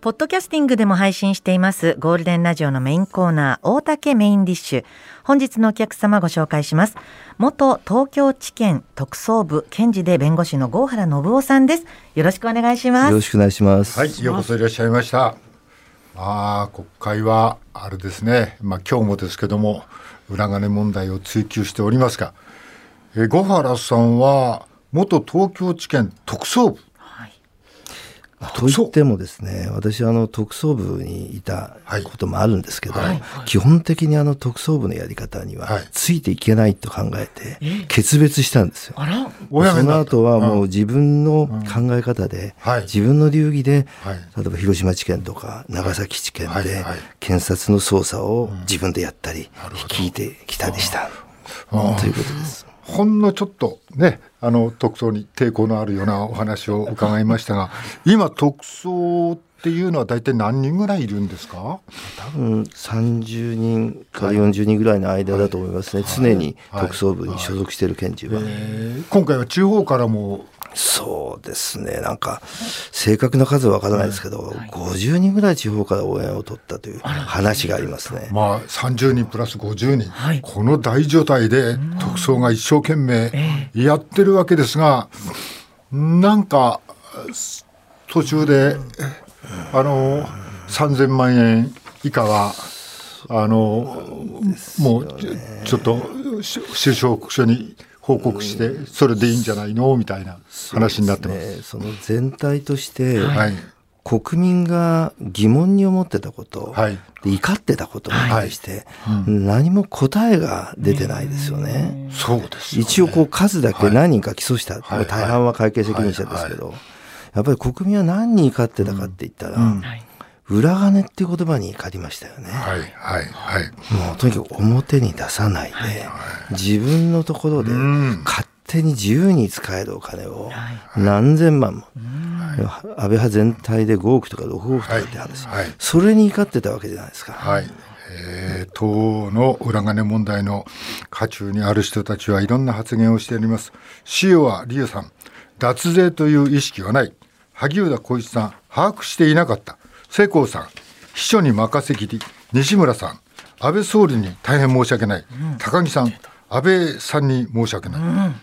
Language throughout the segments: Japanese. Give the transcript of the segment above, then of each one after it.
ポッドキャスティングでも配信していますゴールデンラジオのメインコーナー大竹メインディッシュ。本日のお客様ご紹介します。元東京地検特捜部検事で弁護士の郷原信夫さんです。よろしくお願いします。よろしくお願いします。はいようこそいらっしゃいました。ああ国会はあれですね。まあ今日もですけども裏金問題を追及しておりますがえ郷原さんは元東京地検特捜部と言ってもですね私あの特捜部にいたこともあるんですけど、はい。はい、基本的にあの特捜部のやり方にはついていけないと考えて決別したんですよ。その後はもう自分の考え方で、うん、自分の流儀で、はい、例えば広島地検とか長崎地検で検察の捜査を自分でやったり、聞いてきたりした。ということです。ほんのちょっとねあの特捜に抵抗のあるようなお話を伺いましたが今特捜っていうのは大体何人ぐらいいるんですか？多分30人から40人ぐらいの間だと思いますね、はい、常に特捜部に所属している検事は、はい。はいえー、今回は地方からも？そうですね。なんか正確な数はわからないですけど、はい、50人ぐらい地方から応援を取ったという話がありますね。まあ30人プラス50人、はい、この大所帯で特捜が一生懸命やってるわけですが、なんか途中であの3000万円以下はあのもうちょっと首相書に報告して、それでいいんじゃないの？みたいな話になってます。そ、ね,、の全体として、はい、国民が疑問に思ってたこと、はい、怒ってたことに対して、はい。うん、何も答えが出てないですよね。そうです、ね、一応こう数だけ何人か起訴した、はい、大半は会計責任者ですけど、やっぱり国民は何人怒ってたかって言ったら、うんうん裏金っていう言葉に借りましたよね。はいはいはい。もうとにかく表に出さないで、はいはい、自分のところで勝手に自由に使えるお金を何千万も、はい、安倍派全体で5億とか6億とかって話、はいはい、それに怒ってたわけじゃないですか。はいえー、党の裏金問題の渦中にある人たちはいろんな発言をしております。塩は理恵さん、脱税という意識はない。萩生田光一さん、把握していなかった。世耕さん、秘書に任せきり、西村さん、安倍総理に大変申し訳ない、うん、高木さん、安倍さんに申し訳ない、うん、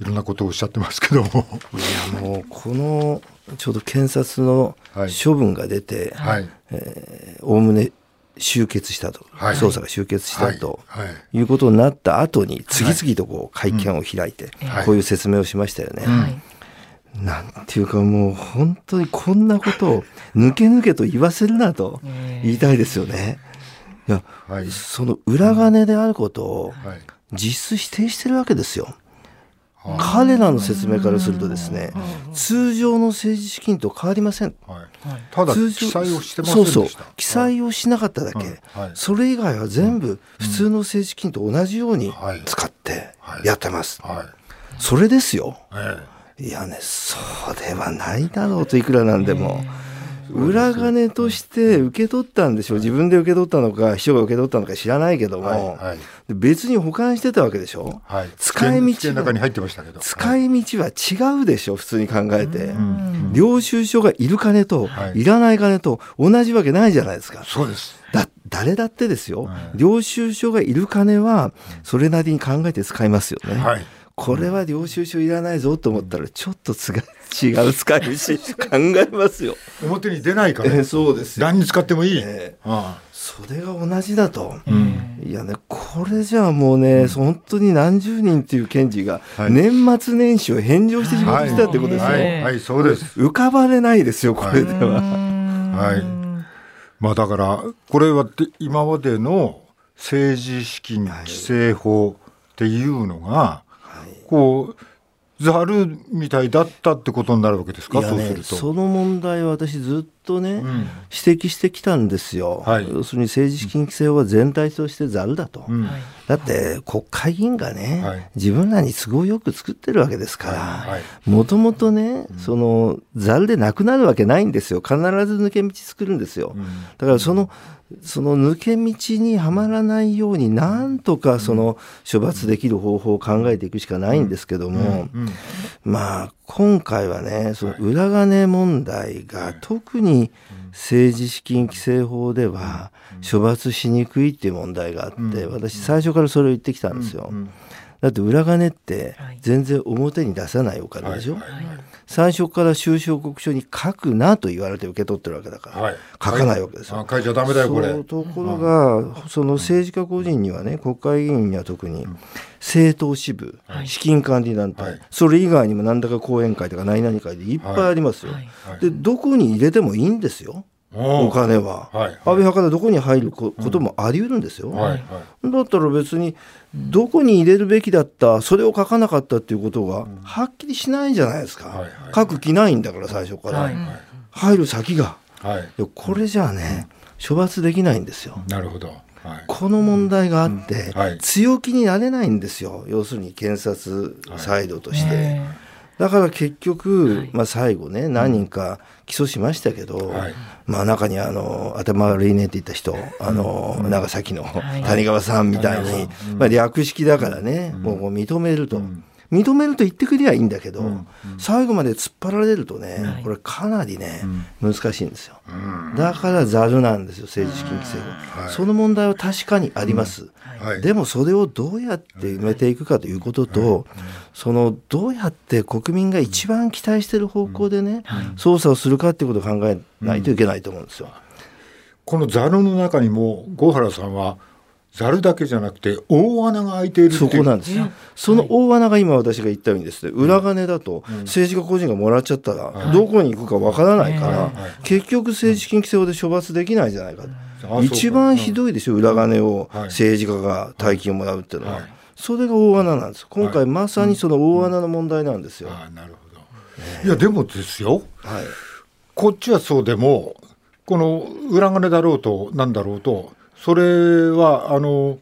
いろんなことをおっしゃってますけども。いやもうこのちょうど検察の処分が出て、はい。えおおむね終結したと、はい、捜査が終結したと、はい、い、うことになった後に次々とこう会見を開いて、こういう説明をしましたよね。はいなんていうかもう本当にこんなことを抜け抜けと言わせるなと言いたいですよね。いや、はい、その裏金であることを実質否定してるわけですよ。彼らの説明からするとですね、通常の政治資金と変わりません。はい、ただ記載をしてまそうそう。記載をしなかっただけ、はい、それ以外は全部普通の政治資金と同じように使ってやってます。それですよ。はいいやねそうではないだろうといくらなんでも。裏金として受け取ったんでしょう。自分で受け取ったのか秘書が受け取ったのか知らないけども、はいはい、別に保管してたわけでしょ、はい、使い道は使い道は違うでしょ普通に考えて、領収書がいる金と、い、らない金と同じわけないじゃないですか。そうです。だ誰だってですよ、領収書がいる金はそれなりに考えて使いますよね、はいこれは領収書いらないぞと思ったらちょっとつが違う使い道考えますよ。表に出ないから、えー、そうです何に使ってもいい、えー、ああ。それが同じだと、うん、いやねこれじゃあもうね、うん、本当に何十人っていう検事が年末年始を返上して仕事したってことですよ、はい、はい。はい、そうです。浮かばれないですよこれでは。はい。まあだからこれは今までの政治資金規正法っていうのが、こうざるみたいだったってことになるわけですか、ね、そうすると。その問題は私ずっとね、うん、指摘してきたんですよ、はい、要するに政治資金規正は全体としてざるだと、うん、だって国会議員がね、はい、自分らに都合よく作ってるわけですからもともとねそのざるでなくなるわけないんですよ。必ず抜け道作るんですよ、だからそのその抜け道にはまらないようになんとかその処罰できる方法を考えていくしかないんですけども、まあ今回はねその裏金問題が特に政治資金規正法では処罰しにくいっていう問題があって私最初からそれを言ってきたんですよ。だって裏金って全然表に出さないお金でしょ、はいはいはい、最初から収支報告書に書くなと言われて受け取ってるわけだから、はい、書かないわけですよ。書いちゃダメだよこれ。ところが、うん、その政治家個人にはね国会議員には特に政党支部、はい、資金管理団体、はい、それ以外にも何だか講演会とか何々会でいっぱいありますよ。でどこに入れてもいいんですよ。お金は、はいはい、安倍派からどこに入ることもあり得るんですよ、うんはいはい、だったら別にどこに入れるべきだったそれを書かなかったっていうことがはっきりしないじゃないですか、はいはい、書く気ないんだから最初から、はいはい、入る先が、はい、これじゃあね処罰できないんですよ。なるほど。この問題があって、強気になれないんですよ。要するに検察サイドとして。だから結局、まあ、最後ね何人か起訴しましたけど、はい、まあ、中にあの頭悪いねって言った人あの、長崎の谷川さんみたいに、まあ、略式だからね、もう認めると。認めると言ってくりゃいいんだけど、うんうん、最後まで突っ張られるとね、はい、これかなりね、うん、難しいんですよ、うん、だからざるなんですよ政治資金規正法、はい、その問題は確かにあります、はい、でもそれをどうやって埋めていくかということと、そのどうやって国民が一番期待している方向でね、操作をするかっていうことを考えないといけないと思うんですよ。このざるの中にも郷原さんはざるだけじゃなくて大穴が開いているそこなんです。よ、その大穴が今私が言ったようにですね裏金だと政治家個人がもらっちゃったらどこに行くかわからないから、結局政治資金規正法で処罰できないじゃないか、一番ひどいですよ裏金を政治家が大金をもらうっていうのは、それが大穴なんです。今回まさにその大穴の問題なんですよ、なるほど。いやでもですよ、はい、こっちはそうでもこの裏金だろうとなんだろうとそれはあの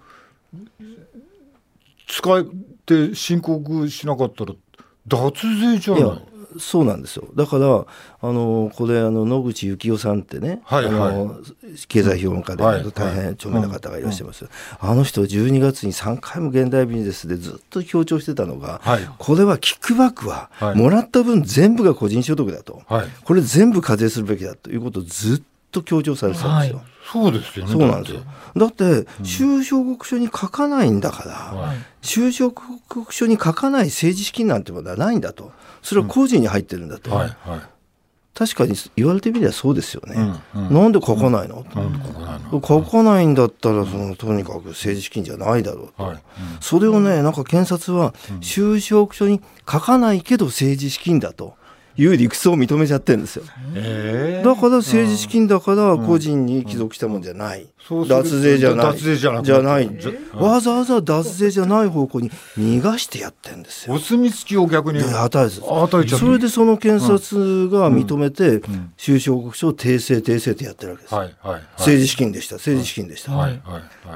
使って申告しなかったら脱税じゃない？そうなんですよ。だからあのこれあの野口幸雄さんってね、はいはい、あの経済評論家で大変著名な方がいらっしゃいます、はいはい、あの人12月に3回も現代ビジネスでずっと強調してたのが、はい、これはキックバックはもらった分全部が個人所得だと、これ全部課税するべきだということをずっと強調されてたんですよ。そうですよね。そうなんですよ。だって、収支報告書に書かないんだから、収支報告書に書かない政治資金なんてものはないんだと。それは個人に入ってるんだと。はいはい、確かに言われてみればそうですよね。うんうん、なんで書かないの、うん、書かないんだったらそのとにかく政治資金じゃないだろうと、はい。うん、それをねなんか検察は収支報告書に書かないけど政治資金だと。いう理屈を認めちゃってるんですよ。だから政治資金だから個人に帰属したもんじゃない。脱税じゃない。脱税じゃじゃない。わざわざ脱税じゃない方向に逃がしてやってんですよ。お墨付きを逆に与えず。それでその検察が認めて、収支報告書を訂正訂正ってやってるわけです。政治資金でした。政治資金でした。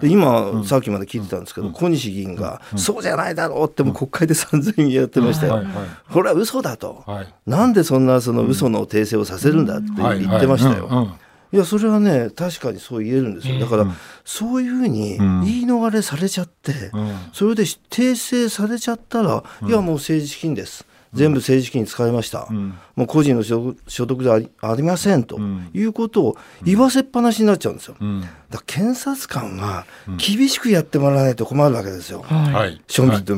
で今、さっきまで聞いてたんですけど、小西議員が、そうじゃないだろうっても国会で散々やってましたよ。これは嘘だと。なんでそんなその嘘の訂正をさせるんだって言ってましたよ。いやそれはね確かにそう言えるんですよ。だから、そういうふうに言い逃れされちゃって、それで訂正されちゃったら、いやもう政治資金です。全部政治資金に使いました、もう個人の所得でありありませんということを言わせっぱなしになっちゃうんですよ。だ検察官が厳しくやってもらわないと困るわけですよ、はい、庶民と、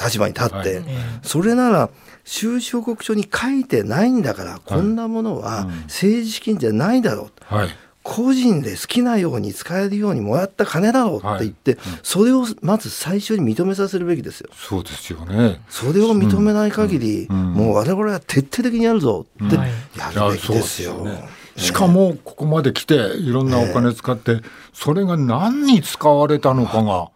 立場に立って、それなら収支報告書に書いてないんだから、こんなものは政治資金じゃないだろう、はい、個人で好きなように使えるようにもらった金だろうって言って、それをまず最初に認めさせるべきですよ。そうですよね。それを認めない限り、もう我々は徹底的にやるぞってやるべきですよ。しかもここまで来ていろんなお金使って、それが何に使われたのかが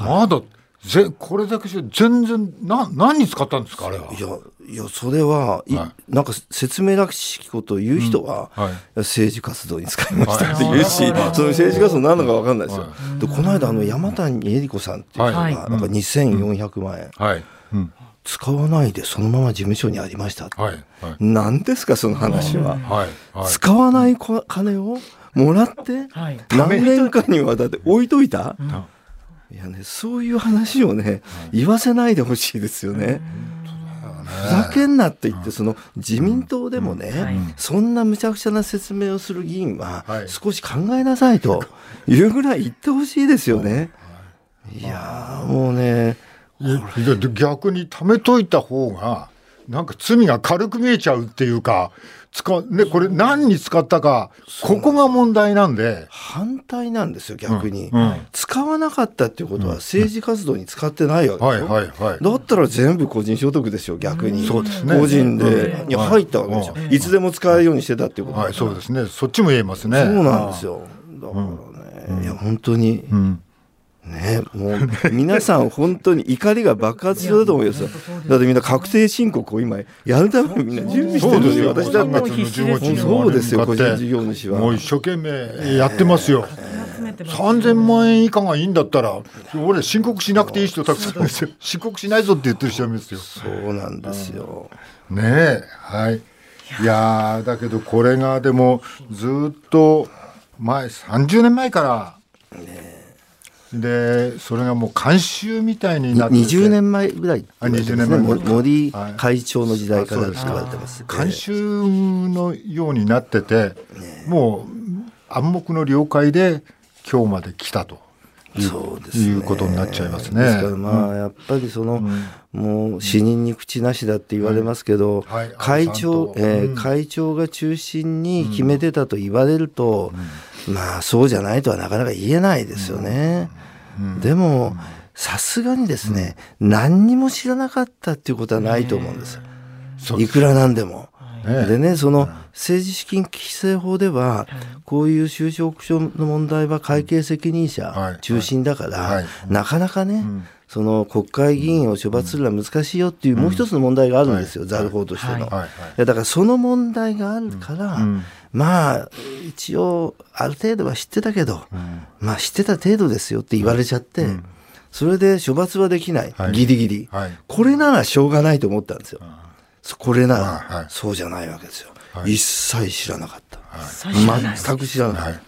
まだぜこれだけして全然な何に使ったんですかあれは？いやいやそれは、はい、なんか説明らしきことを言う人は、うん。はい、政治活動に使いましたって言うし、はい、その政治活動何なのか分かんないです。よ、でこの間あの山谷恵理子さんっていう人がなんか2400万円、はい。うん。使わないでそのまま事務所にありました、はい。はい、何ですかその話は、はい。はい、使わない金をもらって、何年間にわたって置いといた、いやねそういう話をね言わせないでほしいですよね。ふざけんなって言ってその自民党でもね、そんなむちゃくちゃな説明をする議員は少し考えなさいとい。うぐらい言ってほしいですよね。い。やもうね。逆に貯めといた方がなんか罪が軽く見えちゃうっていうか使ね、これ何に使ったかここが問題なんで。反対なんですよ逆に、うんうん、使わなかったっていうことは政治活動に使ってないわけでしょ、はいはいはい、だったら全部個人所得ですよ逆に、そうですね、個人で、に入ったわけでしょ、いつでも使えるようにしてたっていうことはい、そうですね。そっちも言えますね。そうなんですよ。だからね、いや本当に、うんね、もう皆さん本当に怒りが爆発すると思いますよ。だってみんな確定申告を今やるためにみんな準備してるのに私だってそうですよ。個人事業主は。もう一生懸命やってますよ。3000万円以下がいいんだったら俺申告しなくていい人たくさんですよ。申告しないぞって言ってる人いますよ。そうなんですよ、ねえはい。いやだけどこれがでもずっと前30年前からねでそれがもう慣習みたいになってて。20年前ぐらい、ね、あ20年前森会長の時代から使われてます、慣習のようになってて、ね、もう暗黙の了解で今日まで来たと。そうです、ね、いうことになっちゃいますね。ですからまあ、やっぱりその、うん、もう死人に口なしだって言われますけど、うん。はい、会長、えー、会長が中心に決めてたと言われると、うん、まあそうじゃないとはなかなか言えないですよね。でも、さすがにですね、何にも知らなかったっていうことはないと思うんです。いくらなんでも。でね、その政治資金規正法では、こういう就職所の問題は会計責任者中心だから、なかなかね、その国会議員を処罰するのは難しいよっていうもう一つの問題があるんですよ、ざる法としての。だからその問題があるから、まあ一応ある程度は知ってたけど、まあ知ってた程度ですよって言われちゃって。それで処罰はできない、ギリギリ、これならしょうがないと思ったんですよ。これなら、そうじゃないわけですよ、一切知らなかった、全く知らない、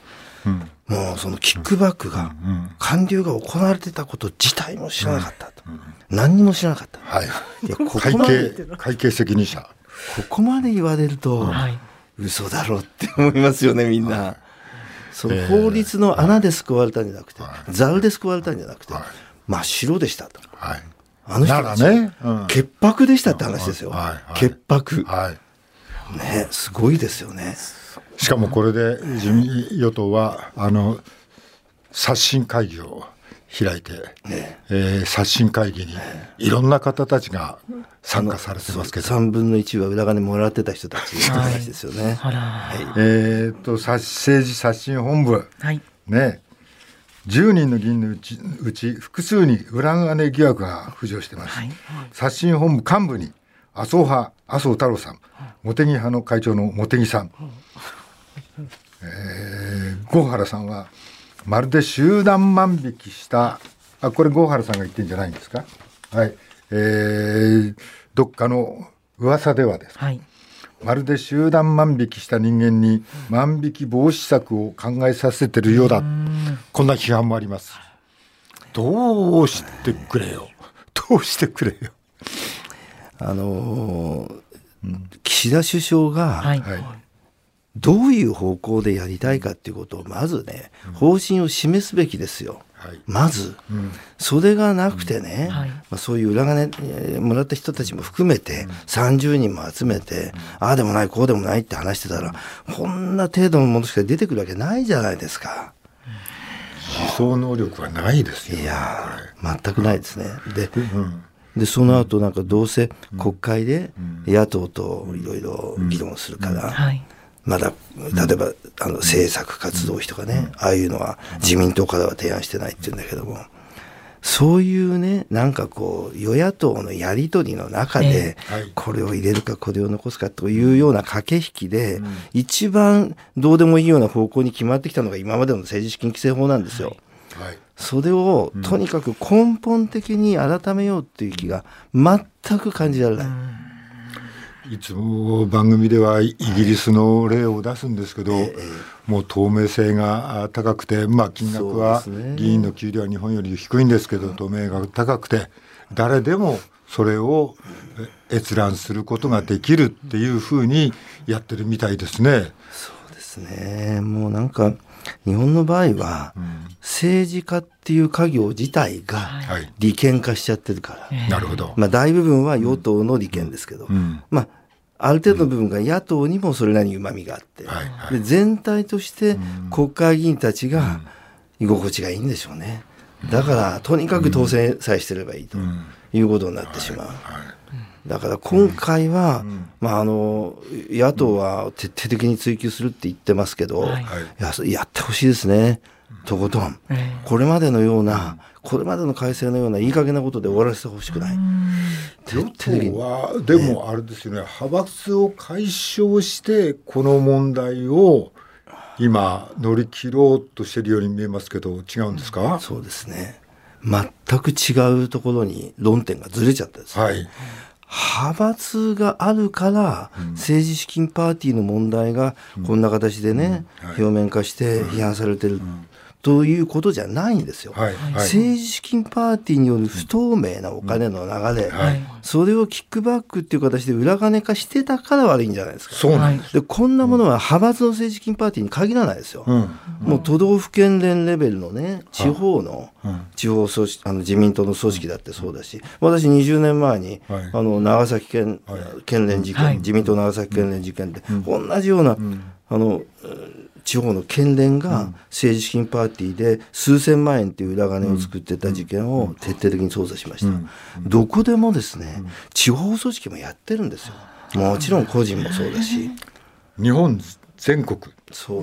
もうそのキックバックが、韓流が行われてたこと自体も知らなかったと、何にも知らなかった、はい、いや ここまで会計責任者。ここまで言われると、はい、嘘だろうって思いますよねみんな。その法律の穴で救われたんじゃなくて、ざるで救われたんじゃなくて、真っ白でしたと。はい。あの人たち、ね。うん、潔白でしたって話ですよ。はい。はい、潔白、はい。ね、すごいですよね。しかもこれで自民与党はあの刷新会議を開いて、ねえ。ー、刷新会議にいろんな方たちが参加されてますけど、3分の1は裏金もらってた人たちって話ですよね。はいはい、えー、っと政治刷新本部、はい、ね。10人の議員のうちうち複数に裏金疑惑が浮上しています、はい、刷新本部幹部に麻生派麻生太郎さん。茂木派の会長の茂木さん、えー、郷原さんはまるで集団万引きしたあこれ郷原さんが言ってんじゃないんですか？はい。えー、どっかの噂ではです、はい、まるで集団万引きした人間に万引き防止策を考えさせてるようだ。こんな批判もあります。どうしてくれよ。どうしてくれよ。あのー、岸田首相が、はいどういう方向でやりたいかっていうことをまずね、方針を示すべきですよ。はい、まず、うん、それがなくてね、うん。はい、まあ、そういう裏金もらった人たちも含めて、30人も集めて、ああでもないこうでもないって話してたら、こんな程度のものしか出てくるわけないじゃないですか。思想能力はないですよ、いや全くないですね。で、でその後なんかどうせ国会で野党といろいろ議論するから、まだ例えばあの政策活動費とかね、ああいうのは自民党からは提案してないって言うんだけどもそういうねなんかこう与野党のやり取りの中で、これを入れるかこれを残すかというような駆け引きで、一番どうでもいいような方向に決まってきたのが今までの政治資金規正法なんですよ。はい。それをとにかく根本的に改めようっていう気が全く感じられない。いつも番組ではイギリスの例を出すんですけど、はい、もう透明性が高くて、まあ、金額は議員の給料は日本より低いんですけど、透明が高くて誰でもそれを閲覧することができるっていうふうにやってるみたいですね。そうですね。もうなんか日本の場合は、政治家っていう家業自体が利権化しちゃってるから、なるほど、まあ、大部分は与党の利権ですけど、まあ、ある程度の部分が野党にもそれなりにうまみがあって、で全体として国会議員たちが居心地がいいんでしょうね。だからとにかく当選さえしてればいいということになってしまう。だから今回は、まあ、あの野党は徹底的に追及するって言ってますけど、ややってほしいですね、とことん、これまでのような、これまでの改正のようないい加減なことで終わらせてほしくない。徹底的はでもあれですよね、派閥を解消してこの問題を今乗り切ろうとしているように見えますけど違うんですか、そうですね。全く違うところに論点がずれちゃったです、ね、はい。派閥があるから、政治資金パーティーの問題がこんな形でね、表面化して批判されてる。ということじゃないんですよ、はいはい、政治資金パーティーによる不透明なお金の流れ、はい、それをキックバックっていう形で裏金化してたから悪いんじゃないですか。そうなんです。でこんなものは派閥の政治資金パーティーに限らないですよ。うん、もう都道府県連レベルのね地方の、地方組織あの自民党の組織だってそうだし私20年前に、あの長崎県,、県連事件、自民党長崎県連事件で、同じような、あの地方の県連が政治資金パーティーで数千万円っていう裏金を作ってた事件を徹底的に捜査しました。どこでもですね、地方組織もやってるんですよ。もちろん個人もそうだし。日本全国。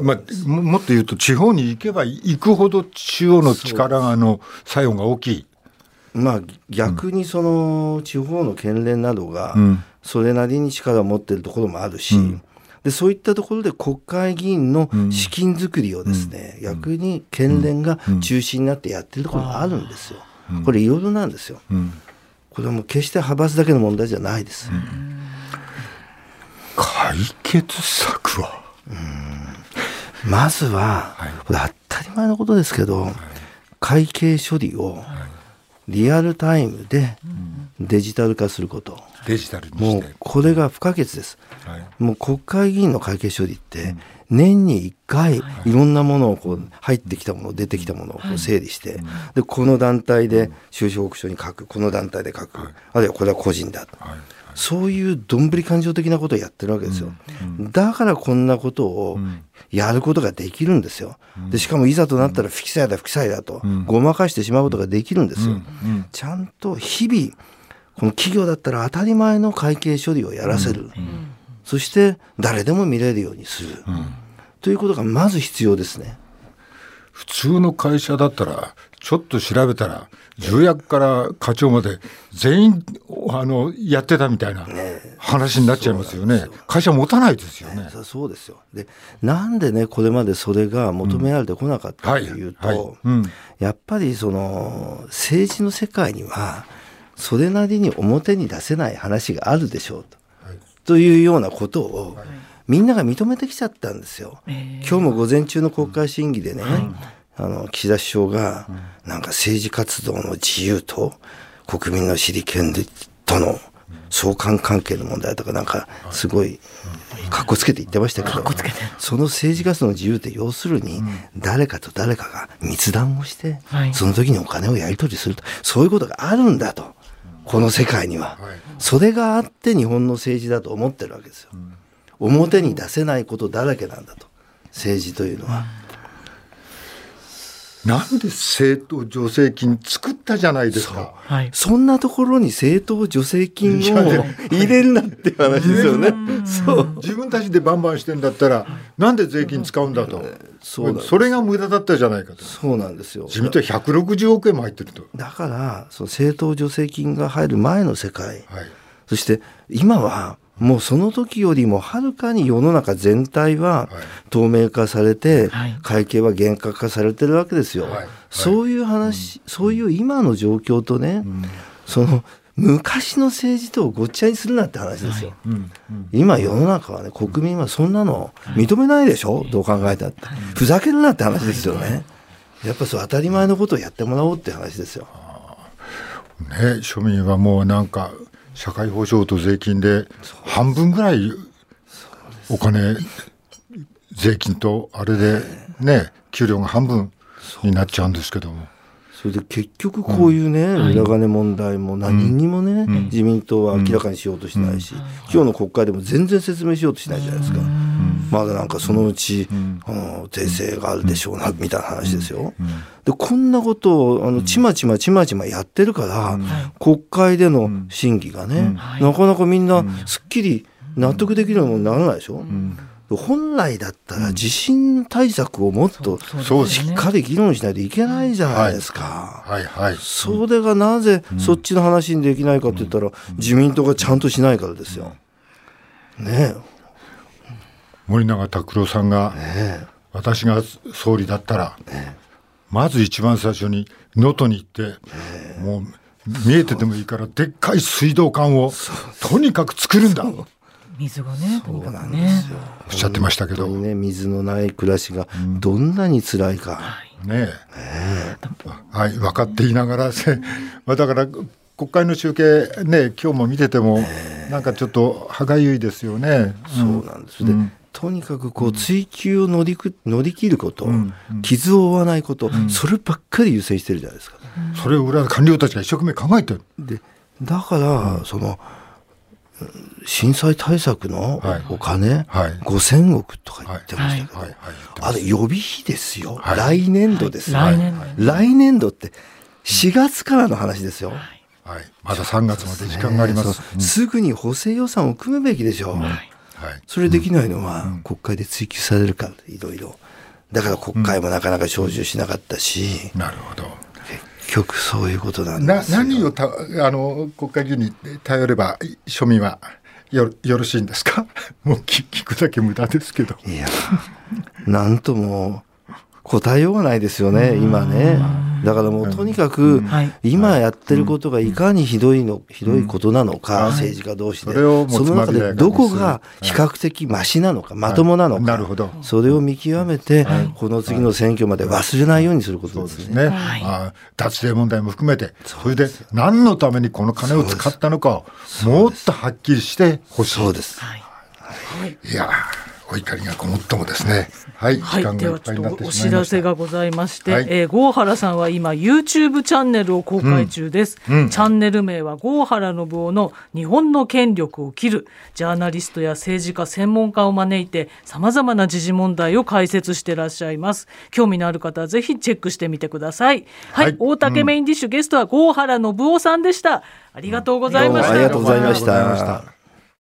まあ、もっと言うと地方に行けば行くほど中央の力の作用が大きい。まあ、逆にその地方の県連などがそれなりに力を持ってるところもあるし、うん、でそういったところで国会議員の資金作りをですね、うん、逆に県連が中心になってやってるところがあるんですよ。これいろいろなんですよ。これはもう決して派閥だけの問題じゃないです。解決策は？まずは、はい、これ当たり前のことですけど、はい、会計処理をリアルタイムでデジタル化すること。デジタルもうこれが不可欠です、はい、もう国会議員の会計処理って年に1回い。ろんなものをこう入ってきたもの出てきたものをこう整理して、でこの団体で収支報告書に書くこの団体で書く、あるいはこれは個人だと。そういうどんぶり感情的なことをやってるわけですよ。だからこんなことをやることができるんですよ。でしかもいざとなったら不記載だ不記載だとごまかしてしまうことができるんですよ。ちゃんと日々この企業だったら当たり前の会計処理をやらせる、うん、そして誰でも見れるようにする、うん、ということがまず必要ですね。普通の会社だったらちょっと調べたら重役から課長まで全員あのやってたみたいな話になっちゃいますよね。ね会社持たないですよね。ねそうですよ。で、なんでねこれまでそれが求められてこなかったというと、やっぱりその政治の世界にはそれなりに表に出せない話があるでしょうと,、というようなことを、みんなが認めてきちゃったんですよ。今日も午前中の国会審議でね、あの岸田首相が、なんか政治活動の自由と国民の知り権との相関関係の問題とかなんかすごいかっこつけて言ってましたけどその政治活動の自由って要するに誰かと誰かが密談をしてその時にお金をやり取りすると。そういうことがあるんだと。この世界には、それがあって日本の政治だと思ってるわけですよ、表に出せないことだらけなんだと。政治というのは、なんで政党助成金作ったじゃないですか。はい、そんなところに政党助成金を入れるなって話ですよね。そう自分たちでバンバンしてんだったら、なんで税金使うんだと。そうそれが無駄だったじゃないかと。そうなんですよ。自民党160億円も入ってると。だから、その政党助成金が入る前の世界、はい、そして今は、もうその時よりもはるかに世の中全体は透明化されて、会計は厳格化されてるわけですよ。そういう話、そういう今の状況とね、その昔の政治とごっちゃにするなって話ですよ。今世の中はね、国民はそんなの認めないでしょ、どう考えたって。ふざけるなって話ですよね。やっぱそう当たり前のことをやってもらおうって話ですよ。ね、庶民はもうなんか社会保障と税金で半分ぐらいお金、税金とあれでね、給料が半分になっちゃうんですけども。それで結局こういうね、うん、裏金問題も何にもね、うん、自民党は明らかにしようとしないし、うん、今日の国会でも全然説明しようとしないじゃないですか。まだなんかそのうち、あの税制があるでしょうな、みたいな話ですよ。で、こんなことを、あの、ちまちまちまちまやってるから、国会での審議がね、なかなかみんなすっきり納得できるようにならないでしょ？本来だったら地震対策をもっとしっかり議論しないといけないじゃないですか。はい。はい。それがなぜそっちの話にできないかって言ったら、自民党がちゃんとしないからですよ。ね森永卓郎さんが、私が総理だったら、まず一番最初に能登に行って、もう見えててもいいからでっかい水道管をとにかく作るんだ。水がね、そうなんですよ。おっしゃってましたけど。ね、水のない暮らしがどんなに辛いか。うん、ねはい、分かっていながら、まあ、だから、国会の集計ね、今日も見てても、なんかちょっと歯がゆいですよね。そうなんです。で、とにかくこう追求を乗りく乗り切ること、うん、傷を負わないこと、うん、そればっかり優先してるじゃないですか。それを裏で官僚たちが一生懸命考えてる。でだから、その震災対策のお金、はい、5000億とか言ってましたけど、あれ予備費ですよ、来年度ですよ、来年来年度って4月からの話ですよ。はい、まだ3月まで時間があります。ね、すぐに補正予算を組むべきでしょう。はい、それできないのは国会で追及されるから、いろいろ。だから国会もなかなか招集しなかったし。なるほど。結局そういうことなんですよ。何をたあの国会議員に頼れば庶民はよよろしいんですか？もう聞くだけ無駄ですけど。いや、なんとも答えようがないですよね、今ね。だからもうとにかく、今やってることがいかにひどいの、ひどいことなのか、政治家同士で。その中でどこが比較的ましなのか、まともなのか。なるほど。それを見極めて、この次の選挙まで忘れないようにすることですね。脱税問題も含めて、それで何のためにこの金を使ったのかをもっとはっきりしてほしい。そうです。い。やお怒りがこもっともですね。はい、はい、ではちょっとお知らせがございまして、はい、えー、郷原さんは今 YouTube チャンネルを公開中です、うんうん、チャンネル名は郷原信夫の日本の権力を切る。ジャーナリストや政治家専門家を招いてさまざまな時事問題を解説していらっしゃいます。興味のある方はぜひチェックしてみてください。はい、はい、大竹メインディッシュ、うん、ゲストは郷原信夫さんでした。ありがとうございました、ありがとうございました